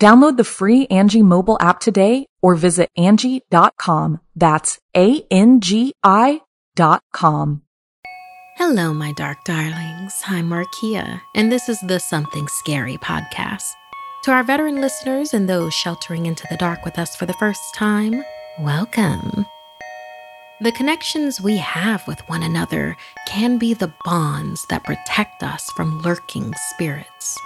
Download the free Angi mobile app today or visit Angi.com. That's A-N-G-I dot com. Hello, my dark darlings. I'm Markia, and this is the Something Scary podcast. To our veteran listeners and those sheltering into the dark with us for the first time, welcome. The connections we have with one another can be the bonds that protect us from lurking spirits.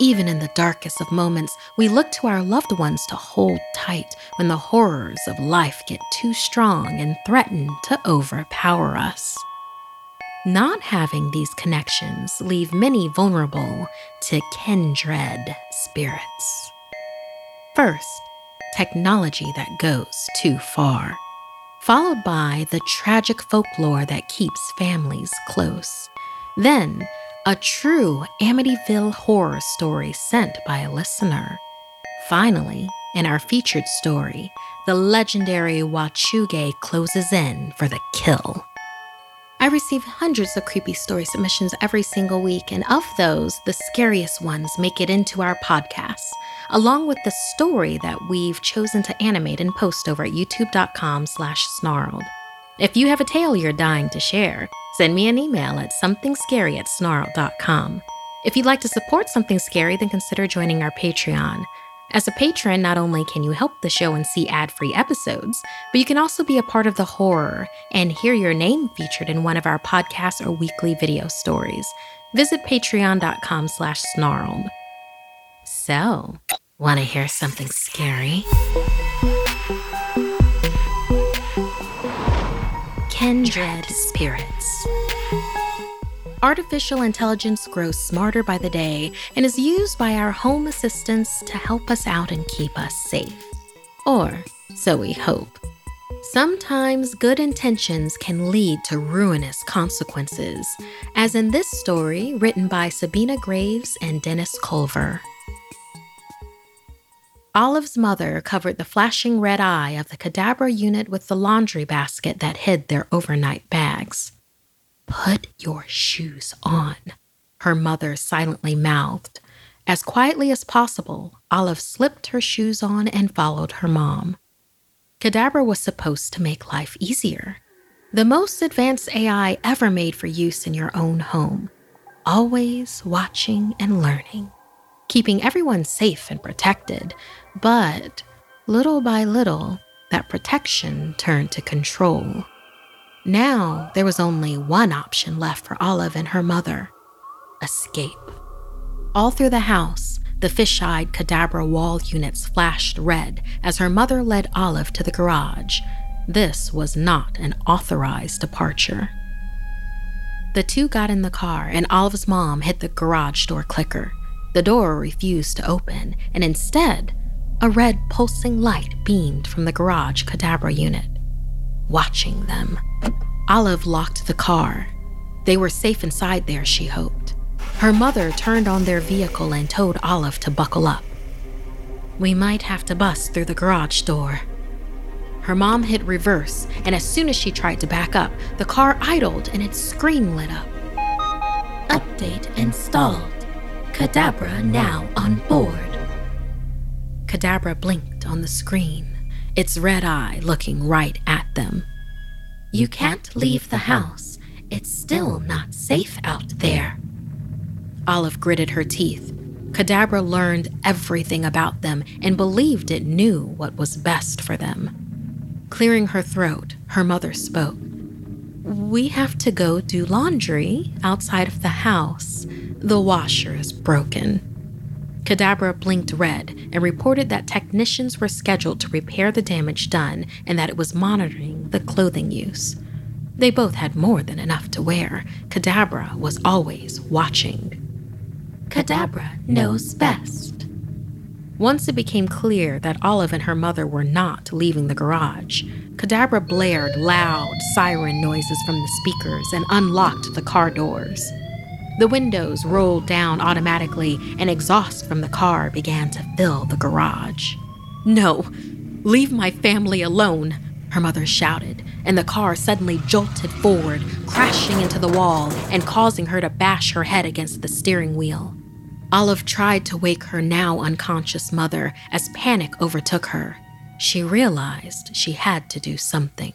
Even in the darkest of moments, we look to our loved ones to hold tight when the horrors of life get too strong and threaten to overpower us. Not having these connections leave many vulnerable to kindred spirits. First, technology that goes too far, followed by the tragic folklore that keeps families close. Then, a true Amityville horror story sent by a listener. Finally, in our featured story, the legendary Wechuge closes in for the kill. I receive hundreds of creepy story submissions every single week, and of those, the scariest ones make it into our podcast, along with the story that we've chosen to animate and post over at youtube.com slash snarled. If you have a tale you're dying to share, send me an email at somethingscary at snarl.com. If you'd like to support Something Scary, then consider joining our Patreon. As a patron, not only can you help the show and see ad-free episodes, but you can also be a part of the horror and hear your name featured in one of our podcasts or weekly video stories. Visit patreon.com slash snarled. So, want to hear something scary? Kindred spirits. Artificial intelligence grows smarter by the day and is used by our home assistants to help us out and keep us safe. Or so we hope. Sometimes good intentions can lead to ruinous consequences, as in this story written by Sabina Graves and Dennis Culver. Olive's mother covered the flashing red eye of the Cadabra unit with the laundry basket that hid their overnight bags. Put your shoes on, her mother silently mouthed. As quietly as possible, Olive slipped her shoes on and followed her mom. Cadabra was supposed to make life easier. The most advanced AI ever made for use in your own home, always watching and learning keeping everyone safe and protected. But little by little, that protection turned to control. Now there was only one option left for Olive and her mother escape. All through the house, the fish eyed Cadabra wall units flashed red as her mother led Olive to the garage. This was not an authorized departure. The two got in the car, and Olive's mom hit the garage door clicker. The door refused to open, and instead, a red pulsing light beamed from the garage Cadabra unit. Watching them, Olive locked the car. They were safe inside there, she hoped. Her mother turned on their vehicle and told Olive to buckle up. We might have to bust through the garage door. Her mom hit reverse, and as soon as she tried to back up, the car idled and its screen lit up. Update installed. Cadabra now on board. Cadabra blinked on the screen, its red eye looking right at them. You can't leave the house. It's still not safe out there. Olive gritted her teeth. Cadabra learned everything about them and believed it knew what was best for them. Clearing her throat, her mother spoke. We have to go do laundry outside of the house. The washer is broken. Cadabra blinked red and reported that technicians were scheduled to repair the damage done and that it was monitoring the clothing use. They both had more than enough to wear. Cadabra was always watching. Cadabra knows best. Once it became clear that Olive and her mother were not leaving the garage, Cadabra blared loud siren noises from the speakers and unlocked the car doors. The windows rolled down automatically, and exhaust from the car began to fill the garage. No, leave my family alone, her mother shouted, and the car suddenly jolted forward, crashing into the wall and causing her to bash her head against the steering wheel. Olive tried to wake her now unconscious mother as panic overtook her. She realized she had to do something.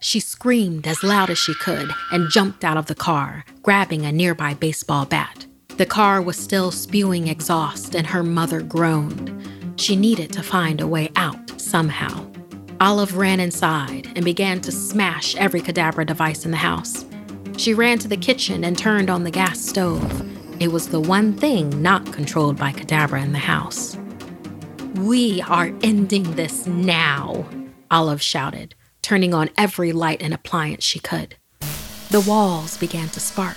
She screamed as loud as she could and jumped out of the car, grabbing a nearby baseball bat. The car was still spewing exhaust, and her mother groaned. She needed to find a way out somehow. Olive ran inside and began to smash every Cadabra device in the house. She ran to the kitchen and turned on the gas stove. It was the one thing not controlled by Cadabra in the house. We are ending this now, Olive shouted, turning on every light and appliance she could. The walls began to spark.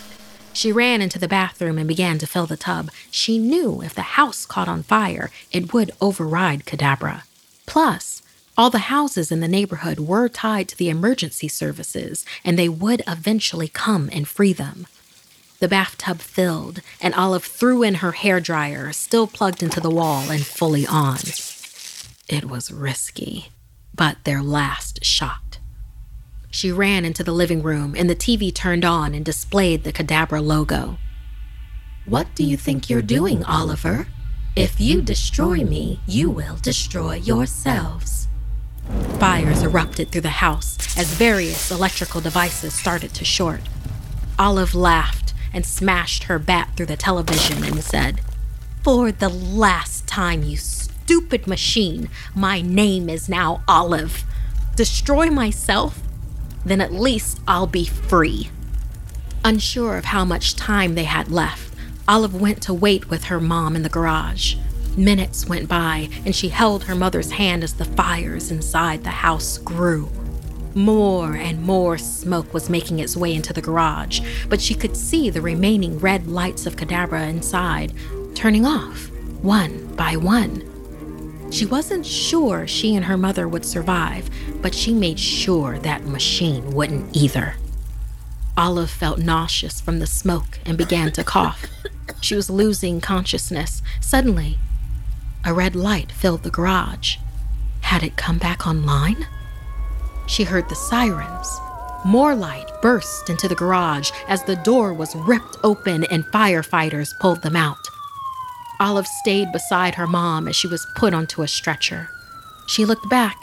She ran into the bathroom and began to fill the tub. She knew if the house caught on fire, it would override Cadabra. Plus, all the houses in the neighborhood were tied to the emergency services, and they would eventually come and free them. The bathtub filled, and Olive threw in her hair dryer, still plugged into the wall and fully on. It was risky but their last shot. She ran into the living room and the TV turned on and displayed the Cadabra logo. What do you think you're doing, Oliver? If you destroy me, you will destroy yourselves. Fires erupted through the house as various electrical devices started to short. Olive laughed and smashed her bat through the television and said, For the last time, you stupid machine. My name is now Olive. Destroy myself? Then at least I'll be free. Unsure of how much time they had left, Olive went to wait with her mom in the garage. Minutes went by, and she held her mother's hand as the fires inside the house grew. More and more smoke was making its way into the garage, but she could see the remaining red lights of Cadabra inside turning off, one by one. She wasn't sure she and her mother would survive, but she made sure that machine wouldn't either. Olive felt nauseous from the smoke and began to cough. She was losing consciousness. Suddenly, a red light filled the garage. Had it come back online? She heard the sirens. More light burst into the garage as the door was ripped open and firefighters pulled them out. Olive stayed beside her mom as she was put onto a stretcher. She looked back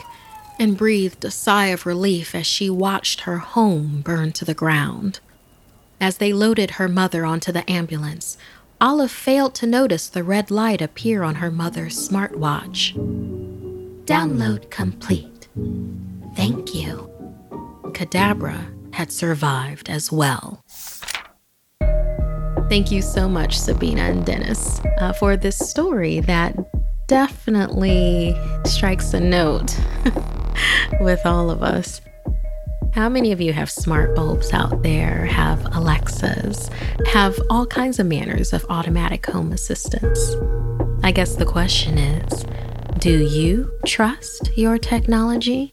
and breathed a sigh of relief as she watched her home burn to the ground. As they loaded her mother onto the ambulance, Olive failed to notice the red light appear on her mother's smartwatch. Download complete. Thank you. Cadabra had survived as well. Thank you so much, Sabina and Dennis, uh, for this story that definitely strikes a note with all of us. How many of you have smart bulbs out there, have Alexas, have all kinds of manners of automatic home assistance? I guess the question is do you trust your technology?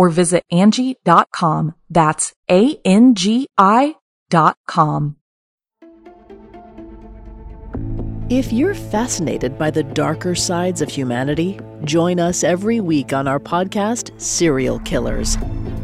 or visit Angi.com. That's A-N-G-I dot com. If you're fascinated by the darker sides of humanity, join us every week on our podcast, Serial Killers,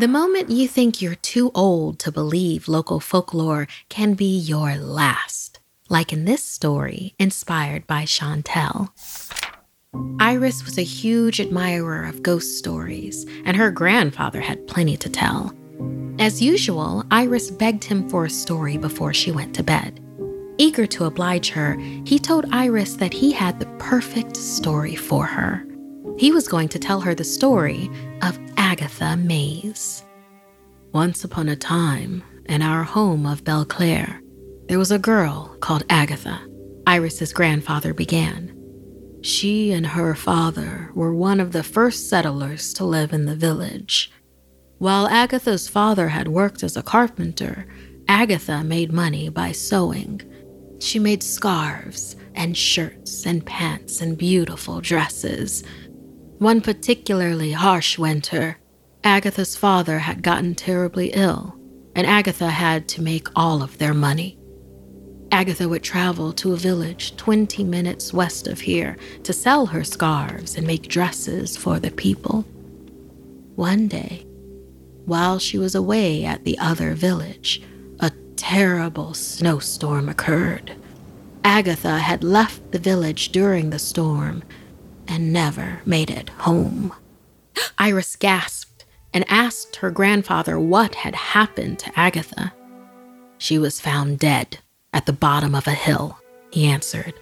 The moment you think you're too old to believe local folklore can be your last, like in this story inspired by Chantel. Iris was a huge admirer of ghost stories, and her grandfather had plenty to tell. As usual, Iris begged him for a story before she went to bed. Eager to oblige her, he told Iris that he had the perfect story for her. He was going to tell her the story of Agatha Mays. Once upon a time, in our home of Belclair, there was a girl called Agatha, Iris's grandfather began. She and her father were one of the first settlers to live in the village. While Agatha's father had worked as a carpenter, Agatha made money by sewing. She made scarves and shirts and pants and beautiful dresses. One particularly harsh winter, Agatha's father had gotten terribly ill, and Agatha had to make all of their money. Agatha would travel to a village 20 minutes west of here to sell her scarves and make dresses for the people. One day, while she was away at the other village, a terrible snowstorm occurred. Agatha had left the village during the storm and never made it home. Iris gasped and asked her grandfather what had happened to Agatha. She was found dead at the bottom of a hill, he answered.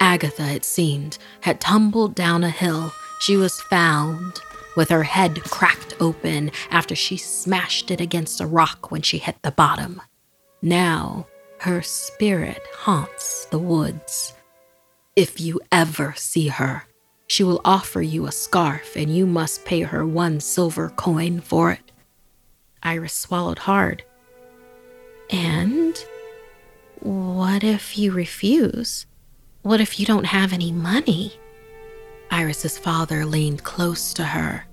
Agatha, it seemed, had tumbled down a hill. She was found with her head cracked open after she smashed it against a rock when she hit the bottom. Now, her spirit haunts the woods. If you ever see her, she will offer you a scarf and you must pay her one silver coin for it. Iris swallowed hard. And what if you refuse? What if you don't have any money? Iris's father leaned close to her.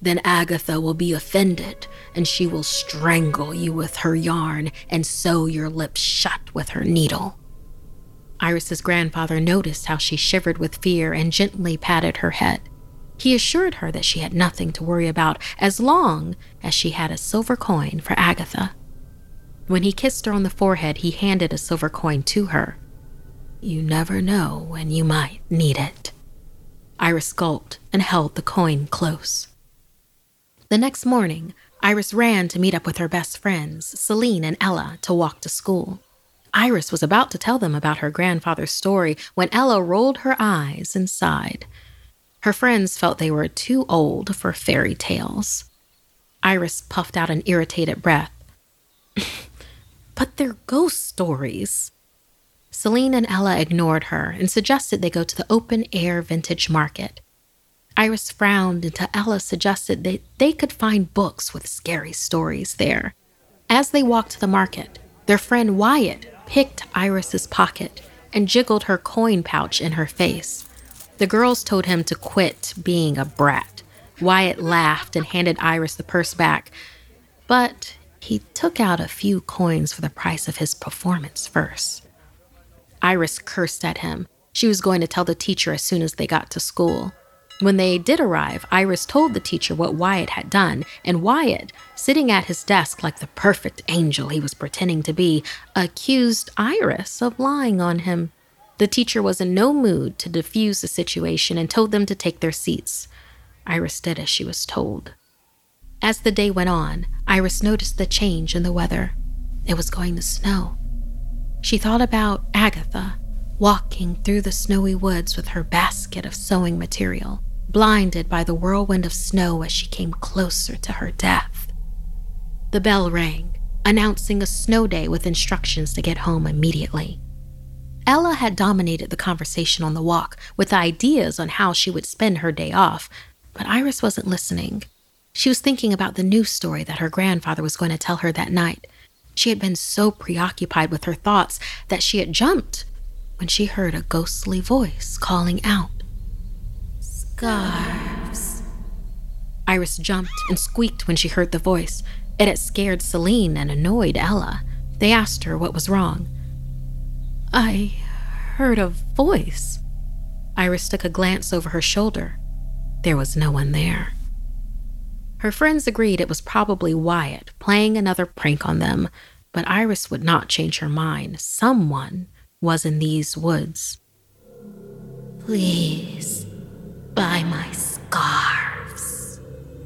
Then Agatha will be offended and she will strangle you with her yarn and sew your lips shut with her needle. Iris's grandfather noticed how she shivered with fear and gently patted her head. He assured her that she had nothing to worry about as long as she had a silver coin for Agatha. When he kissed her on the forehead, he handed a silver coin to her. You never know when you might need it. Iris gulped and held the coin close. The next morning, Iris ran to meet up with her best friends, Celine and Ella, to walk to school. Iris was about to tell them about her grandfather's story when Ella rolled her eyes and sighed. Her friends felt they were too old for fairy tales. Iris puffed out an irritated breath. but they're ghost stories. Celine and Ella ignored her and suggested they go to the open air vintage market. Iris frowned until Ella suggested that they could find books with scary stories there. As they walked to the market, their friend Wyatt picked Iris's pocket and jiggled her coin pouch in her face. The girls told him to quit being a brat. Wyatt laughed and handed Iris the purse back, but he took out a few coins for the price of his performance first. Iris cursed at him. She was going to tell the teacher as soon as they got to school. When they did arrive, Iris told the teacher what Wyatt had done, and Wyatt, sitting at his desk like the perfect angel he was pretending to be, accused Iris of lying on him. The teacher was in no mood to diffuse the situation and told them to take their seats. Iris did as she was told. As the day went on, Iris noticed the change in the weather. it was going to snow. She thought about Agatha walking through the snowy woods with her basket of sewing material, blinded by the whirlwind of snow as she came closer to her death. The bell rang, announcing a snow day with instructions to get home immediately. Ella had dominated the conversation on the walk with ideas on how she would spend her day off, but Iris wasn't listening. She was thinking about the news story that her grandfather was going to tell her that night. She had been so preoccupied with her thoughts that she had jumped when she heard a ghostly voice calling out, Scarves. Iris jumped and squeaked when she heard the voice. It had scared Celine and annoyed Ella. They asked her what was wrong. I heard a voice. Iris took a glance over her shoulder. There was no one there. Her friends agreed it was probably Wyatt playing another prank on them, but Iris would not change her mind. Someone was in these woods. Please buy my scarves,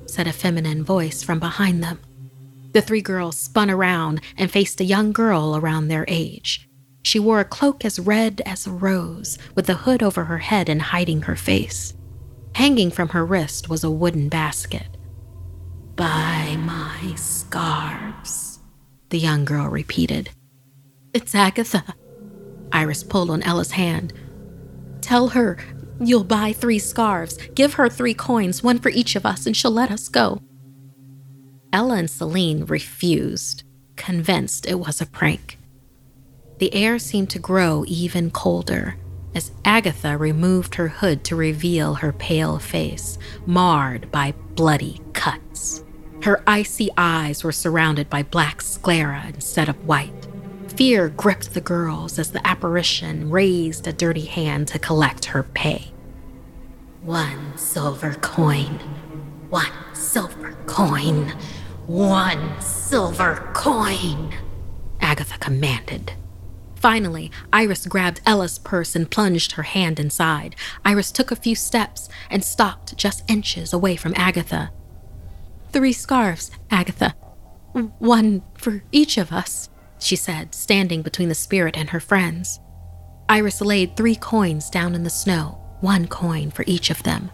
said a feminine voice from behind them. The three girls spun around and faced a young girl around their age. She wore a cloak as red as a rose, with a hood over her head and hiding her face. Hanging from her wrist was a wooden basket. Buy my scarves, the young girl repeated. It's Agatha, Iris pulled on Ella's hand. Tell her you'll buy three scarves. Give her three coins, one for each of us, and she'll let us go. Ella and Celine refused, convinced it was a prank. The air seemed to grow even colder as Agatha removed her hood to reveal her pale face, marred by bloody cuts. Her icy eyes were surrounded by black sclera instead of white. Fear gripped the girls as the apparition raised a dirty hand to collect her pay. One silver coin. One silver coin. One silver coin, Agatha commanded. Finally, Iris grabbed Ella's purse and plunged her hand inside. Iris took a few steps and stopped just inches away from Agatha. Three scarves, Agatha. One for each of us she said, standing between the spirit and her friends. Iris laid three coins down in the snow, one coin for each of them.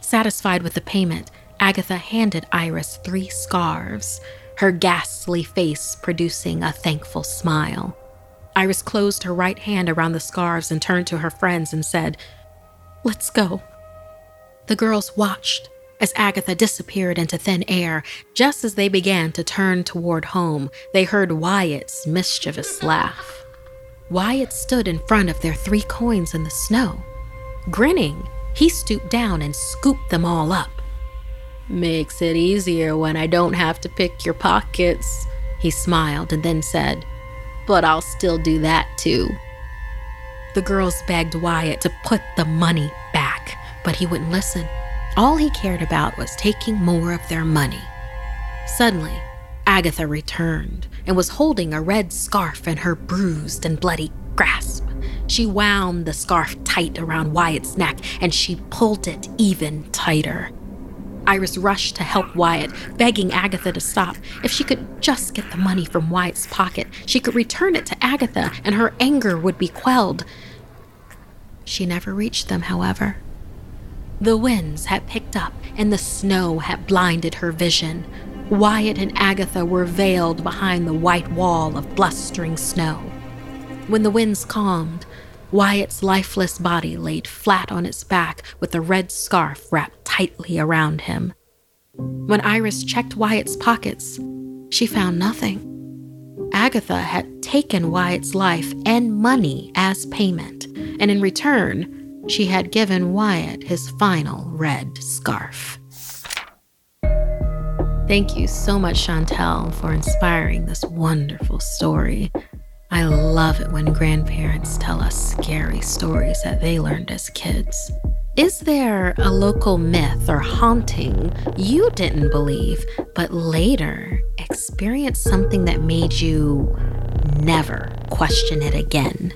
Satisfied with the payment, Agatha handed Iris three scarves, her ghastly face producing a thankful smile. Iris closed her right hand around the scarves and turned to her friends and said, Let's go. The girls watched as Agatha disappeared into thin air, just as they began to turn toward home, they heard Wyatt's mischievous laugh. Wyatt stood in front of their three coins in the snow. Grinning, he stooped down and scooped them all up. Makes it easier when I don't have to pick your pockets, he smiled and then said, But I'll still do that too. The girls begged Wyatt to put the money back, but he wouldn't listen. All he cared about was taking more of their money. Suddenly, Agatha returned and was holding a red scarf in her bruised and bloody grasp. She wound the scarf tight around Wyatt's neck and she pulled it even tighter. Iris rushed to help Wyatt, begging Agatha to stop. If she could just get the money from Wyatt's pocket, she could return it to Agatha and her anger would be quelled. She never reached them, however. The winds had picked up and the snow had blinded her vision. Wyatt and Agatha were veiled behind the white wall of blustering snow. When the winds calmed, Wyatt's lifeless body laid flat on its back with a red scarf wrapped tightly around him. When Iris checked Wyatt's pockets, she found nothing. Agatha had taken Wyatt's life and money as payment, and in return, she had given Wyatt his final red scarf. Thank you so much, Chantel, for inspiring this wonderful story. I love it when grandparents tell us scary stories that they learned as kids. Is there a local myth or haunting you didn't believe, but later experienced something that made you never question it again?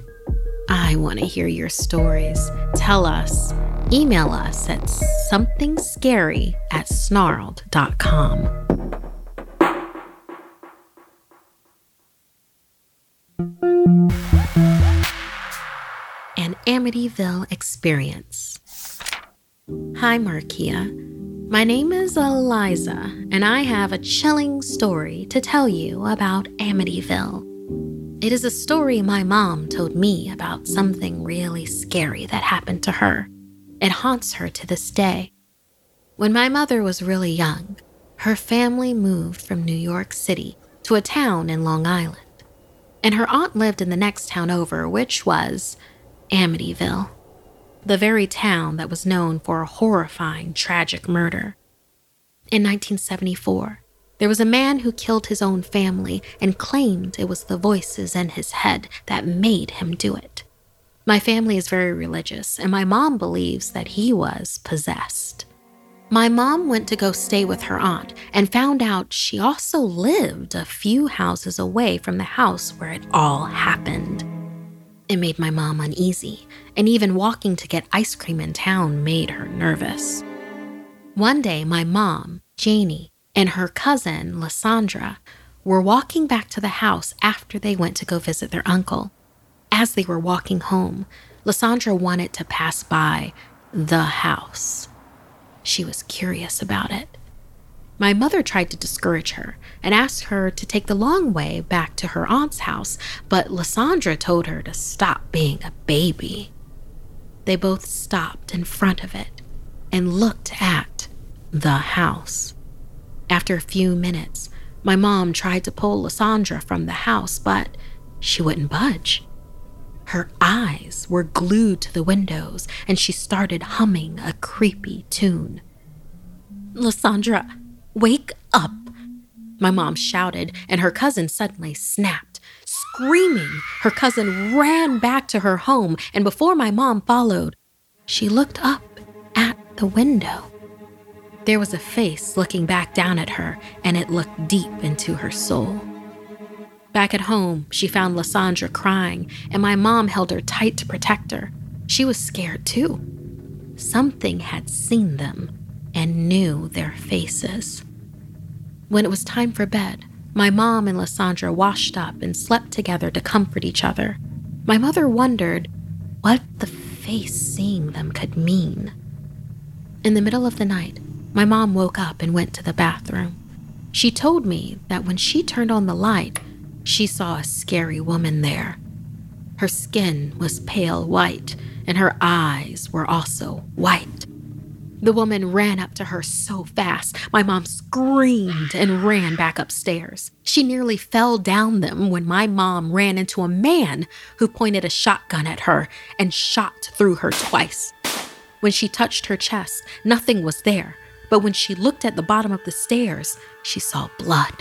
I want to hear your stories. Tell us. Email us at something scary at snarled.com. An Amityville Experience. Hi, Markia. My name is Eliza, and I have a chilling story to tell you about Amityville. It is a story my mom told me about something really scary that happened to her. It haunts her to this day. When my mother was really young, her family moved from New York City to a town in Long Island. And her aunt lived in the next town over, which was Amityville, the very town that was known for a horrifying, tragic murder. In 1974, there was a man who killed his own family and claimed it was the voices in his head that made him do it. My family is very religious, and my mom believes that he was possessed. My mom went to go stay with her aunt and found out she also lived a few houses away from the house where it all happened. It made my mom uneasy, and even walking to get ice cream in town made her nervous. One day, my mom, Janie, and her cousin, Lysandra, were walking back to the house after they went to go visit their uncle. As they were walking home, Lysandra wanted to pass by the house. She was curious about it. My mother tried to discourage her and asked her to take the long way back to her aunt's house, but Lysandra told her to stop being a baby. They both stopped in front of it and looked at the house. After a few minutes, my mom tried to pull Lysandra from the house, but she wouldn't budge. Her eyes were glued to the windows, and she started humming a creepy tune. Lysandra, wake up! My mom shouted, and her cousin suddenly snapped. Screaming, her cousin ran back to her home, and before my mom followed, she looked up at the window. There was a face looking back down at her, and it looked deep into her soul. Back at home, she found Lysandra crying, and my mom held her tight to protect her. She was scared too. Something had seen them and knew their faces. When it was time for bed, my mom and Lysandra washed up and slept together to comfort each other. My mother wondered what the face seeing them could mean. In the middle of the night, my mom woke up and went to the bathroom. She told me that when she turned on the light, she saw a scary woman there. Her skin was pale white, and her eyes were also white. The woman ran up to her so fast, my mom screamed and ran back upstairs. She nearly fell down them when my mom ran into a man who pointed a shotgun at her and shot through her twice. When she touched her chest, nothing was there, but when she looked at the bottom of the stairs, she saw blood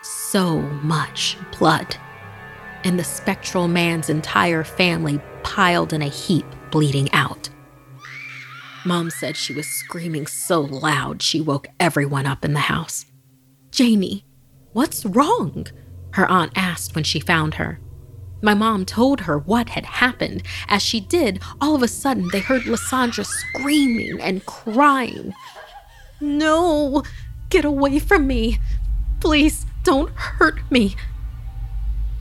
so much blood. And the spectral man's entire family piled in a heap, bleeding out. Mom said she was screaming so loud she woke everyone up in the house. Janie, what's wrong? Her aunt asked when she found her. My mom told her what had happened. As she did, all of a sudden they heard Lysandra screaming and crying. No, get away from me. Please, don't hurt me.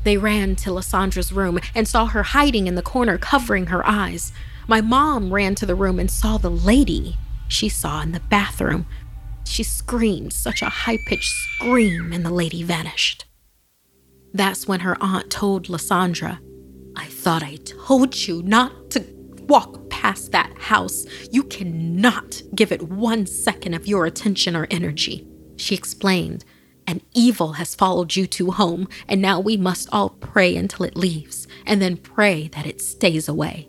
They ran to Lysandra's room and saw her hiding in the corner, covering her eyes. My mom ran to the room and saw the lady she saw in the bathroom. She screamed such a high pitched scream, and the lady vanished. That's when her aunt told Lysandra, I thought I told you not to walk past that house. You cannot give it one second of your attention or energy. She explained and evil has followed you to home, and now we must all pray until it leaves, and then pray that it stays away.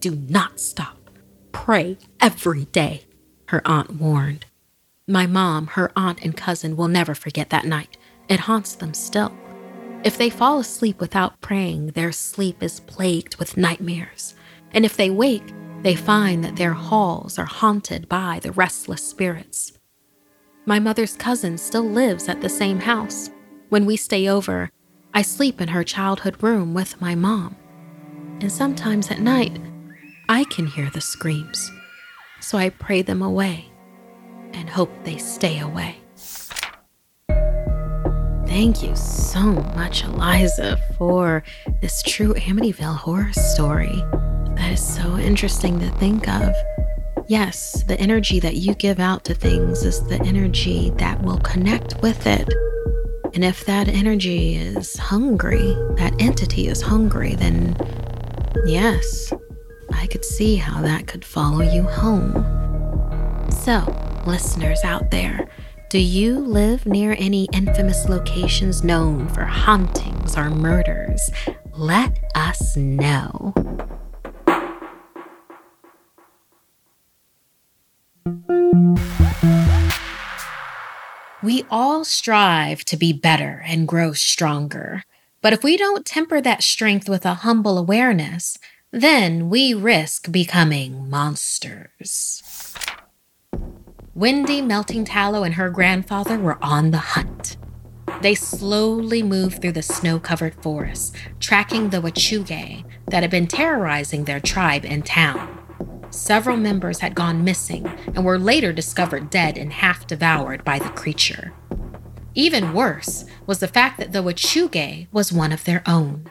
Do not stop. Pray every day, her aunt warned. My mom, her aunt, and cousin will never forget that night. It haunts them still. If they fall asleep without praying, their sleep is plagued with nightmares. And if they wake, they find that their halls are haunted by the restless spirits. My mother's cousin still lives at the same house. When we stay over, I sleep in her childhood room with my mom. And sometimes at night, I can hear the screams. So I pray them away and hope they stay away. Thank you so much, Eliza, for this true Amityville horror story. That is so interesting to think of. Yes, the energy that you give out to things is the energy that will connect with it. And if that energy is hungry, that entity is hungry, then yes, I could see how that could follow you home. So, listeners out there, do you live near any infamous locations known for hauntings or murders? Let us know. We all strive to be better and grow stronger. But if we don't temper that strength with a humble awareness, then we risk becoming monsters. Wendy Melting Tallow and her grandfather were on the hunt. They slowly moved through the snow covered forest, tracking the Wechuge that had been terrorizing their tribe and town. Several members had gone missing and were later discovered dead and half devoured by the creature. Even worse was the fact that the Wechuge was one of their own.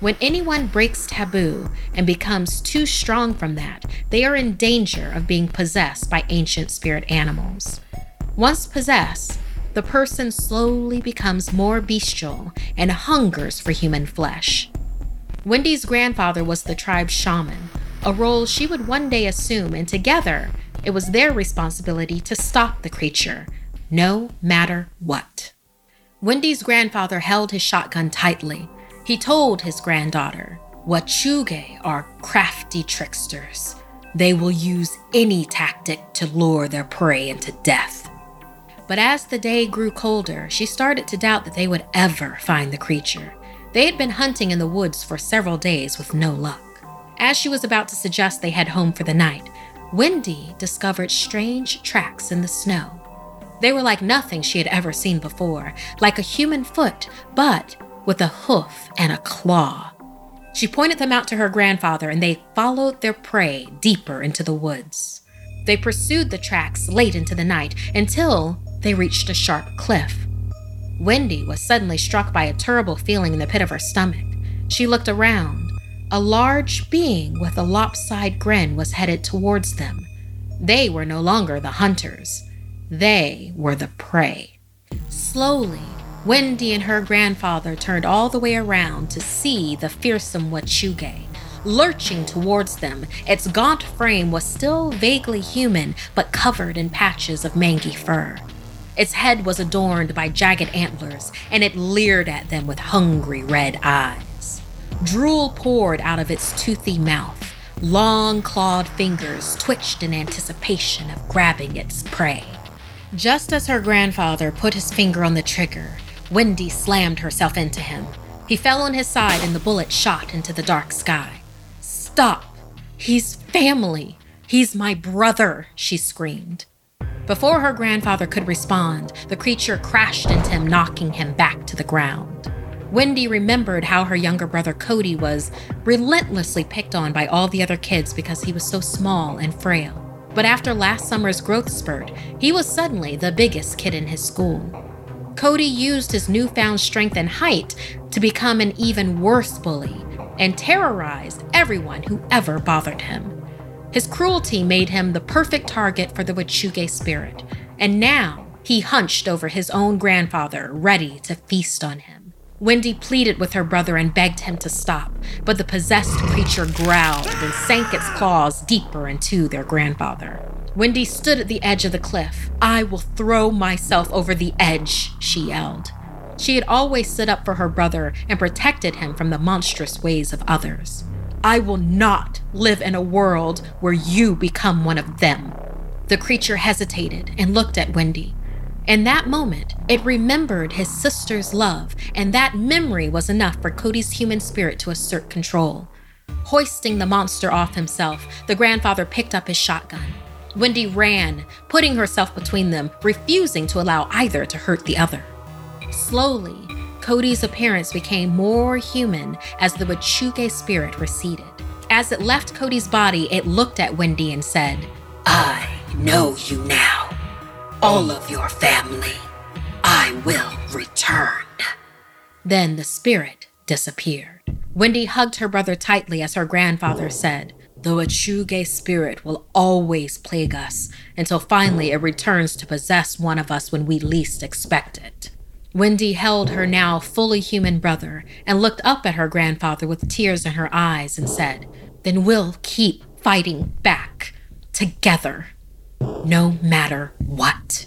When anyone breaks taboo and becomes too strong from that, they are in danger of being possessed by ancient spirit animals. Once possessed, the person slowly becomes more bestial and hungers for human flesh. Wendy's grandfather was the tribe's shaman, a role she would one day assume, and together, it was their responsibility to stop the creature, no matter what. Wendy's grandfather held his shotgun tightly, he told his granddaughter, Wechuge are crafty tricksters. They will use any tactic to lure their prey into death. But as the day grew colder, she started to doubt that they would ever find the creature. They had been hunting in the woods for several days with no luck. As she was about to suggest they head home for the night, Wendy discovered strange tracks in the snow. They were like nothing she had ever seen before, like a human foot, but with a hoof and a claw. She pointed them out to her grandfather, and they followed their prey deeper into the woods. They pursued the tracks late into the night until they reached a sharp cliff. Wendy was suddenly struck by a terrible feeling in the pit of her stomach. She looked around. A large being with a lopsided grin was headed towards them. They were no longer the hunters, they were the prey. Slowly, Wendy and her grandfather turned all the way around to see the fearsome Wechuge. Lurching towards them, its gaunt frame was still vaguely human, but covered in patches of mangy fur. Its head was adorned by jagged antlers, and it leered at them with hungry red eyes. Drool poured out of its toothy mouth. Long clawed fingers twitched in anticipation of grabbing its prey. Just as her grandfather put his finger on the trigger, Wendy slammed herself into him. He fell on his side and the bullet shot into the dark sky. Stop! He's family! He's my brother! she screamed. Before her grandfather could respond, the creature crashed into him, knocking him back to the ground. Wendy remembered how her younger brother Cody was relentlessly picked on by all the other kids because he was so small and frail. But after last summer's growth spurt, he was suddenly the biggest kid in his school. Cody used his newfound strength and height to become an even worse bully and terrorized everyone who ever bothered him. His cruelty made him the perfect target for the Wechuge spirit, and now he hunched over his own grandfather, ready to feast on him. Wendy pleaded with her brother and begged him to stop, but the possessed creature growled and sank its claws deeper into their grandfather. Wendy stood at the edge of the cliff. I will throw myself over the edge, she yelled. She had always stood up for her brother and protected him from the monstrous ways of others. I will not live in a world where you become one of them. The creature hesitated and looked at Wendy. In that moment, it remembered his sister's love, and that memory was enough for Cody's human spirit to assert control. Hoisting the monster off himself, the grandfather picked up his shotgun. Wendy ran, putting herself between them, refusing to allow either to hurt the other. Slowly, Cody's appearance became more human as the Wechuge spirit receded. As it left Cody's body, it looked at Wendy and said, I know you now. All of your family. I will return. Then the spirit disappeared. Wendy hugged her brother tightly as her grandfather said, The Wechuge spirit will always plague us until finally it returns to possess one of us when we least expect it. Wendy held her now fully human brother and looked up at her grandfather with tears in her eyes and said, Then we'll keep fighting back together, no matter what.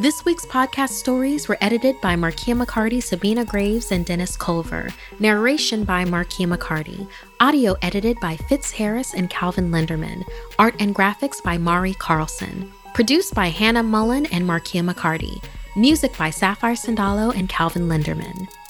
This week's podcast stories were edited by Markia McCarty, Sabina Graves, and Dennis Culver. Narration by Markia McCarty. Audio edited by Fitz Harris and Calvin Linderman. Art and graphics by Mari Carlson. Produced by Hannah Mullen and Markia McCarty. Music by Sapphire Sandalo and Calvin Linderman.